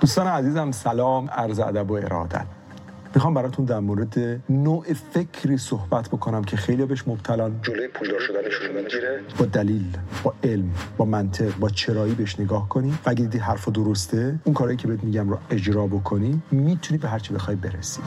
دوستان عزیزم سلام عرض ادب و ارادت. می‌خوام براتون در مورد نوع فکری صحبت بکنم که خیلی بهش مبتلان. جلوی پولدار شدنشون می‌گیره؟ با دلیل با علم با منطق با چرایی بهش نگاه کنی. و اگه دیدی حرف درسته اون کارهایی که بهت میگم رو اجرا بکنی می‌تونی به هر چی بخوای برسی.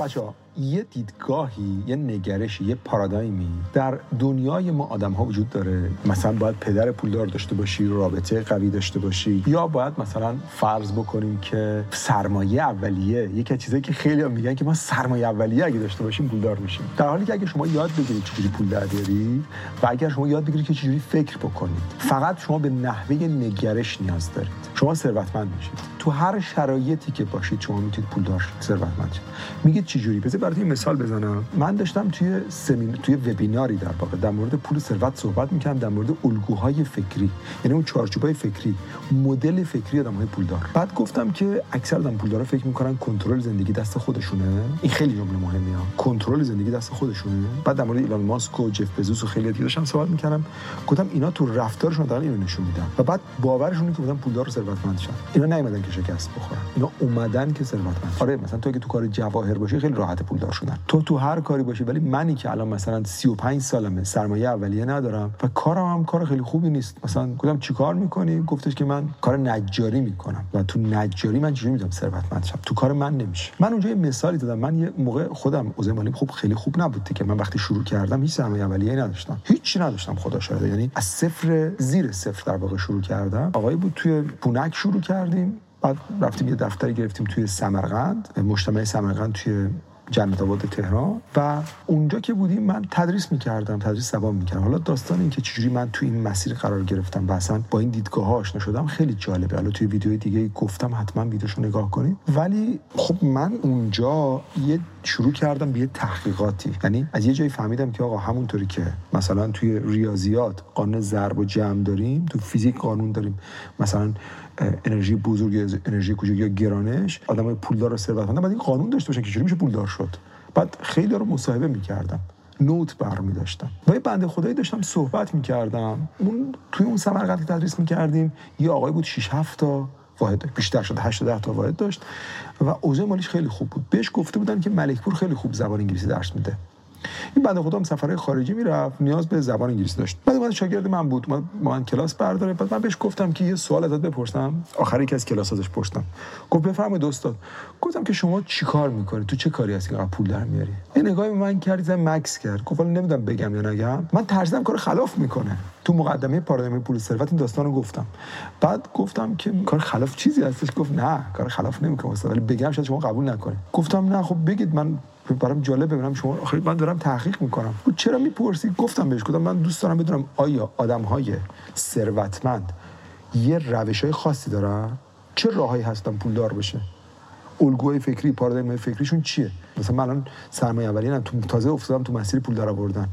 بچه ها یه دیدگاهی یه نگرشی یه پارادایمی در دنیای ما آدم ها وجود داره. مثلا باید پدر پولدار داشته باشی رابطه قوی داشته باشی. یا باید مثلا فرض بکنیم که سرمایه اولیه یکی از چیزایی که خیلی ها میگن که ما سرمایه اولیه اگه داشته باشیم پولدار میشیم. در حالی که اگه شما یاد بگیرید چجوری پول در بیاری و اگر شما یاد بگیرید که چجوری فکر بکنید فقط شما به نحوه نگرش نیاز دارید. شما ثروتمند میشید. تو هر شرایطی که باشید شما می‌تونید پولدار ثروتمند شید میگید چجوری بذار براتون مثال بزنم. من داشتم توی سمین توی وبیناری در واقع در مورد پول ثروت صحبت می‌کردم در مورد الگوهای فکری. یعنی اون چارچوبای فکری مدل فکری آدمای پولدار بعد گفتم که اکثر آدم پولدارا فکر می‌کنن کنترل زندگی دست خودشونه. این خیلی جمله مهمیه کنترل زندگی دست خودشونه. بعد در مورد ایلان ماسک و جف بزوس و خیلی دیگه داشتم صحبت می‌کردم. گفتم اینا تو رفتارشون دارن اینو نشون میدن. و بعد باورشون که بودن پولدار و ثروتمند شن. اینا که شکست بخورن. اینا اومدن که ثروتمند آره مثلا تو اگه تو کار جواهر باشی خیلی راحت پولدار شدن. تو تو هر کاری باشی ولی منی که الان مثلا 35 سالمه سرمایه اولیه ندارم و کارم هم کار خیلی خوبی نیست. مثلا گفتم چیکار می‌کنی؟ گفتش که من کار نجاری می‌کنم. و تو نجاری من چجوری می‌تونم ثروتمند شم؟ تو کار من نمیشه. من اونجا یه مثالی دادم من یه موقع خودم اوضاع مالی خوب خیلی خوب نبود که من وقتی شروع کردم هیچ سرمایه اولیه نداشتم. هیچی نداشتم خدا شاهده. یعنی از صفر زیر صفر در واقع شروع کردم. آقای بود توی پونک شروع کردیم. بعد رفتیم یه دفتری گرفتیم توی سمرقند مجتمع سمرقند توی جنت آباد تهران. و اونجا که بودیم من تدریس می‌کردم تدریس زبان می‌کردم. حالا داستان این که چجوری من تو این مسیر قرار گرفتم و اصلا با این دیدگاه ها آشنا شدم خیلی جالبه. حالا توی ویدیوی دیگه گفتم حتما ویدیوشو نگاه کنید. ولی خب من اونجا یه شروع کردم به یه تحقیقاتی. یعنی از یه جایی فهمیدم که آقا همونطوری که مثلا توی ریاضیات قانون ضرب و جمع داریم تو فیزیک قانون داریم. مثلا انرژی بزرگ انرژی کوچک یا گرانش آدمای پولدار و ثروتمند بعد این قانون داشته باشن که چجوری میشه پولدار شد. بعد خیلی رو مصاحبه می‌کردم. نوت برمی داشتم. و یه بنده خدایی داشتم صحبت می‌کردم. اون توی اون سمرقند که تدریس می‌کردیم یه آقای بود 6 7 تا. واحد بیشتر شده 8 10 تا واحد داشت و اوضاع مالیش خیلی خوب بود. بهش گفته بودن که ملکپور خیلی خوب زبان انگلیسی درس میده. این بنده خدا هم سفرهای خارجی می‌رفت نیاز به زبان انگلیسی داشت. بعد من شاگرد من بود. من من کلاس برداره. بعد من بهش گفتم که یه سوال ازت بپرسم. آخر یکی از کلاس ازش پرسیدم. گفت بفرمایید استاد. گفتم که شما چیکار می‌کنی؟ تو چه کاری هستی که پول در میاری؟ یه نگاهی به من کرد زن مکس کرد. گفت نمی‌دونم بگم یا نگم. من ترجیحاً کار خلاف می‌کنه. تو مقدمه پارادایم پول ثروت این داستانو گفتم. بعد گفتم که کار خلاف چیزی هستش؟ گفت نه کار خلاف استاد. ولی بگم شاید شما قبول نکنید. گفتم نه خب بگید. من برام جالب ببینم شما آخه من دارم تحقیق می‌کنم. چرا می‌پرسی؟ گفتم بهش گفتم من دوست دارم بدونم آیا آدم های ثروتمند یه روش های خاصی دارن؟ چه راههایی هستن پولدار بشه؟ الگوهای فکری پارادایم فکریشون چیه؟ مثلا من الان سرمایه اولین تو تازه افتادم تو مسیر پول در آوردن.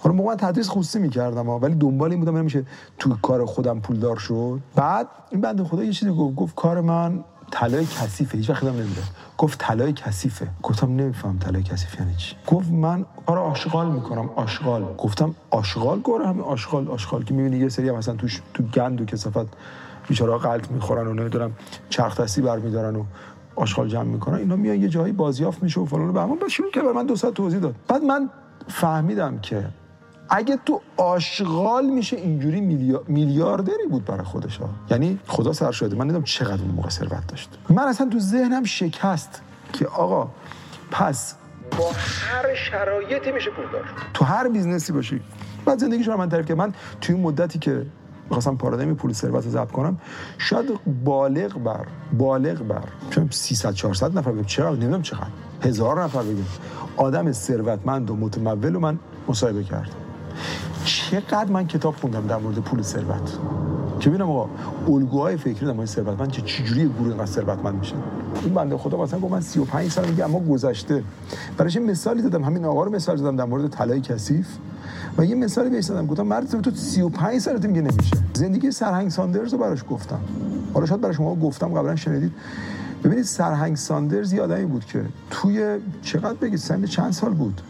حالا موقع تدریس خصوصی می‌کردم ولی دنبال این بودم نمیشه تو کار خودم پولدار شد. بعد این بنده خدا یه چیزی گفت گفت کار من طلای کثیفه هیچ وقت نمیده گفت طلای کثیفه. گفتم نمیفهم طلای کثیف یعنی چی. گفت من آره آشغال می‌کنم آشغال. گفتم آشغال؟ گوره همین آشغال آشغال که می‌بینی یه سری مثلا توش تو گند و کثافت بیچاره غلط می‌خورن و نمی‌دونم چرخ دستی برمیدارن و آشغال جمع می‌کنن. اینا میان یه جایی بازیافت میشه و فلان و بهمان شروع کرد من دو ساعت توضیح داد. بعد من فهمیدم که اگه تو آشغال میشه اینجوری میلیاردری بود برای خودش ها. یعنی خدا سر شده. من نمی‌دونم چقدر اون موقع ثروت داشت. من اصلا تو ذهنم شکست که آقا پس با هر شرایطی میشه پولدار تو هر business ی باشی. بعد زندگیش رو من تعریف که من توی این مدتی که می‌خواستم پارادایم پول ثروت رو ضبط کنم شاید بالغ بر بالغ بر. 300 400 نفر بگم چقدر نمی‌دونم چقدر. هزار نفر بگم آدم ثروتمند و متمول رو من مصاحبه کردم. چقدر من کتاب خوندم در مورد پول ثروت؟ که ببینم آقا الگوهای فکری مورد ثروتمند چه چجوری گروه اینقدر ثروتمند میشن؟ این بنده خدا مثلا گفت من 35 سال میگه اما گذشته. براش مثالی دادم؟ همین آقا رو مثال دادم در مورد طلای کثیف. و یه مثالی بهش دادم گفتم مرد تو 35 سالت میگه نمیشه. زندگی سرهنگ ساندرز رو براش گفتم. حالا شاید برای شما گفتم قبلا شنیدید. ببینید سرهنگ ساندرز یه آدمی بود که توی چقدر بگید؟ سن چند سال بود؟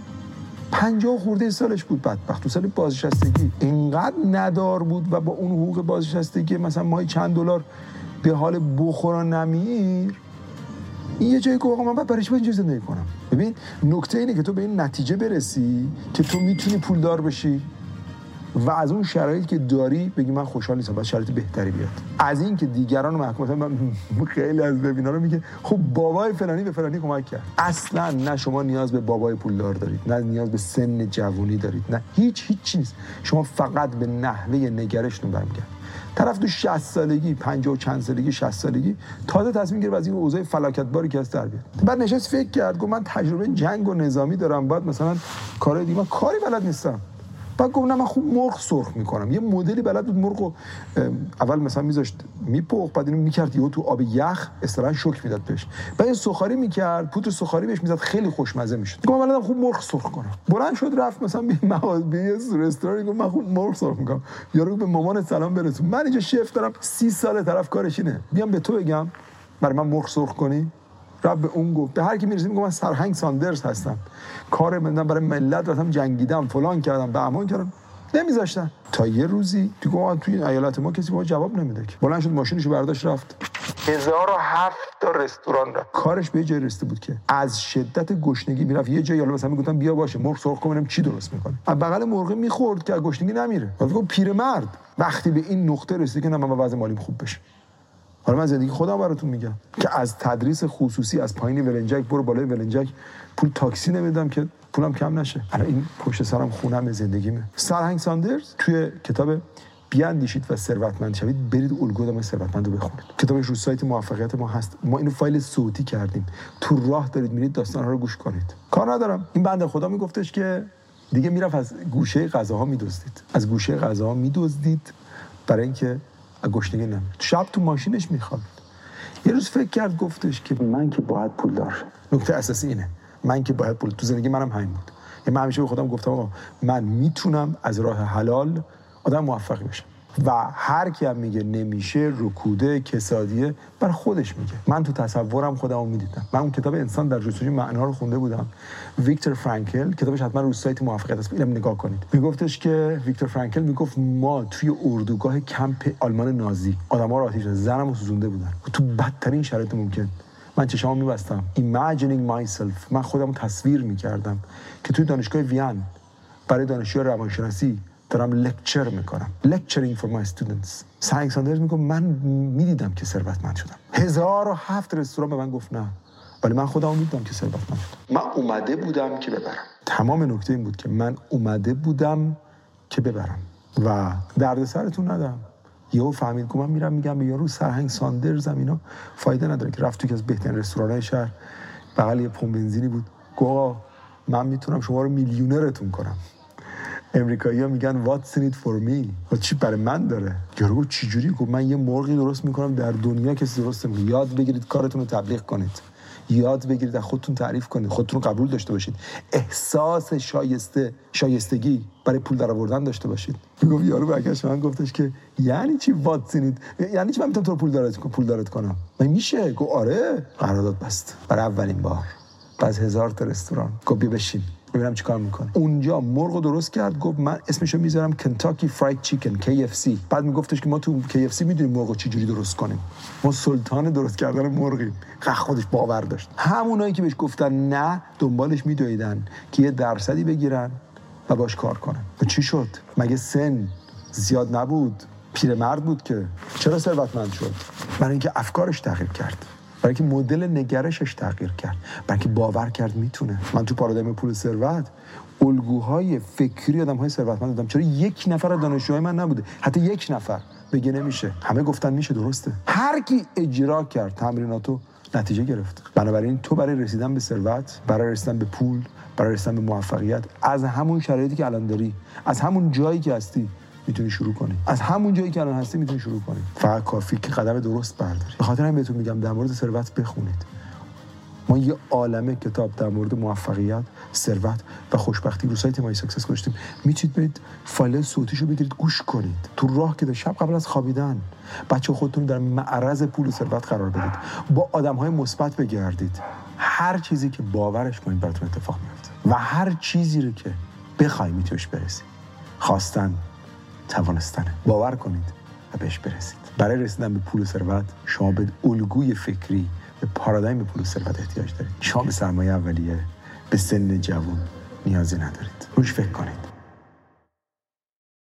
پنجاه خورده سالش بود بدبخت. تو سال بازنشستگی اینقدر ندار بود و با اون حقوق بازنشستگی مثلا ماهی چند دلار به حال بخورا نمیر این یه جایی که آقا من باید برای چی باید زندگی کنم؟ ببین نکته اینه که تو به این نتیجه برسی که تو می‌تونی پولدار بشی. و از اون شرایطی که داری بگی من خوشحال نیستم باید شرایط بهتری بیاد. از این که دیگران رو محکوم من خیلی از ببینا رو میگه خب بابای فلانی به فلانی کمک کرد. اصلا نه شما نیاز به بابای پولدار دارید نه نیاز به سن جوونی دارید نه. هیچ هیچ چیز. شما فقط به نحوه نگرشتون برمیگرد. طرف تو 60 سالگی 50 و چند سالگی 60 سالگی تازه تصمیم گرفت از این اوضاع فلاکت باری که از در بیاد. بعد نشست فکر کرد گفت من تجربه جنگ و نظامی دارم بعد مثلا کار دیگه من کاری بلد نیستم. بعد گفت نه من خوب مرغ سرخ می‌کنم. یه مدلی بلد بود مرغ اول مثلا میذاشت میپخت بعد اینو می‌کرد یهو تو آب یخ اصطلاحا شوک می‌داد بهش. بعد سوخاری می‌کرد پودر سوخاری بهش می‌زد خیلی خوشمزه می‌شد. گفت من بلدم خوب مرغ سرخ کنم. بلند شد رفت مثلا به مغازه به رستوران گفت من خوب مرغ سرخ می‌کنم. یارو به مامان سلام برسون. من اینجا شف دارم سی سال طرف کارش اینه. بیام به تو بگم برای من مرغ سرخ کنی؟ رب به اون گفت به هر کی می‌رسیم من سرهنگ ساندرز هستم. کار من برای ملت رفتم جنگیدم فلان کردم به امان کردم. نمیذاشتن. تا یه روزی تو گفت توی این ایالت ما کسی ما جواب نمیده که. بلند شد ماشینشو برداشت رفت. هزار و هفت تا رستوران رفت. کارش به جای رسیده بود که. از شدت گشنگی می‌رفت. یه جایی مثلا می‌گفتن بیا باشه مرغ سرخ کنم چی درست می‌کنه. از بغل مرغ می‌خورد که از گشنگی نمیره. گفت پیرمرد. وقتی به این نقطه رسیده که نه من وضع مالیم خوب بشه. حالا من زندگی خودم براتون میگم که از تدریس خصوصی از پایین ولنجک برو بالای ولنجک. پول تاکسی نمیدم که پولم کم نشه. الان این پشت سرم خونم زندگیمه. سرهنگ ساندرز توی کتاب بیاندیشید و ثروتمند شوید. برید الگو آدم ثروتمند رو بخونید. کتابش رو سایت موفقیت ما هست. ما اینو فایل صوتی کردیم. تو راه دارید میرید داستان ها رو گوش کنید. کار ندارم. این بنده خدا میگفتش که دیگه می‌رفت از گوشه غذاها میدزدید. از گوشه غذاها میدزدید. برای اینکه گشنگی نمید شب تو ماشینش میخوابید یه روز فکر کرد گفتش که من که باید پول دار نکته اساسی اینه. من که باید پول تو زندگی منم همین بود. یعنی من همیشه به خودم گفتم آقا من می‌تونم از راه حلال آدم موفقی بشم. و هر کی هم میگه نمیشه رکوده کسادیه بر خودش میگه. من تو تصورم خودم رو می‌دیدم. من اون کتاب انسان در جستجوی معنا رو خونده بودم. ویکتور فرانکل کتابش حتما رو سایت موفقیت هست اینم نگاه کنید. میگفتش که ویکتور فرانکل می‌گفت ما توی اردوگاه کمپ آلمان نازی آدما رو آتیش زنمو سوزونده بودن. تو بدترین شرایط ممکن. من چشامو میبستم. Imagining myself. من خودم تصویر می‌کردم که توی دانشگاه وین برای دانشجوی روانشناسی دارم لکچر می‌کنم. Lecturing for my students. سنگ ساندرز میگم من می‌دیدم که ثروتمند شدم. هزار و هفت رستوران به من گفت نه. ولی من خودم می‌دیدم که ثروتمند شدم. من اومده بودم که ببرم. تمام نکته این بود که من اومده بودم که ببرم. و درد سرتون ندارم. یهو فهمید که من میرم میگم به یارو سرهنگ ساندرز اینا فایده نداره که رفت تو که از بهترین رستوران شهر. بغل یه پمپ بنزینی بود. گفت من می‌تونم شما رو میلیونرتون کنم. امریکایی ها میگن what's in it for me? و چی برای من داره؟ یارو چی جوری گفت من یه مرغی درست می‌کنم در دنیا کسی درست نمی‌کنه. یاد بگیرید کارتون رو تبلیغ کنید. یاد بگیرید از خودتون تعریف کنید. خودتون رو قبول داشته باشید. احساس شایسته شایستگی برای پول در آوردن داشته باشید. می‌گفت یارو برگشت من گفتش که یعنی چی واتسینید یعنی چی من می‌تونم تو پول دارت پول دارت کنم؟ من میشه؟ گفت آره. قرارداد بست. برای اولین بار. بعد هزار تا رستوران. گفت بشین. ببینم چیکار می‌کنه. اونجا مرغ درست کرد گفت من اسمشو می‌ذارم کنتاکی فراید چیکن KFC بعد میگفتش که ما تو KFC می‌دونیم مرغ چه جوری درست کنیم. ما سلطان درست کردن مرغیم. خ خودش باور داشت. همونایی که بهش گفتن نه دنبالش میدویدن که یه درصدی بگیرن و باش کار کنن. و چی شد؟ مگه سن زیاد نبود؟ پیرمرد بود که. چرا ثروتمند شد؟ برای اینکه افکارش تغییر کرد. برای اینکه مدل نگرشش تغییر کرد. برای اینکه باور کرد می‌تونه. من تو پارادایم پول ثروت الگوهای فکری آدم های ثروتمند دادم. چرا یک نفر از دانشجوهای من نبوده؟ حتی یک نفر. بگه نمیشه. همه گفتن میشه درسته. هر کی اجرا کرد تمریناتو نتیجه گرفت. بنابراین تو برای رسیدن به ثروت برای رسیدن به پول برای رسیدن به موفقیت از همون شرایطی که الان داری از همون جایی که هستی می‌تونی شروع کنی. از همون جایی که الان هستی می‌تونی شروع کنی. فقط کافیه که قدم درست برداری. به خاطر همین بهتون میگم در مورد ثروت بخونید. ما یه عالمه کتاب در مورد موفقیت ثروت و خوشبختی رو سایت مای سکسس گذاشتیم. می‌تونید برید فایل صوتیشو بگیرید گوش کنید. تو راه که شب قبل از خوابیدن. بچه خودتون در معرض پول و ثروت قرار بدید. با آدم های مثبت بگردید. هر چیزی که باورش کنید براتون اتفاق میفته و هر چیزی رو که بخوای میتونیش برسید خواستن توانستنه باور کنید و بهش برسید. برای رسیدن به پول و ثروت شما به الگوی فکری به پارادایم پول و ثروت احتیاج دارید. شما به سرمایه اولیه به سن جوان نیازی ندارید. روش فکر کنید.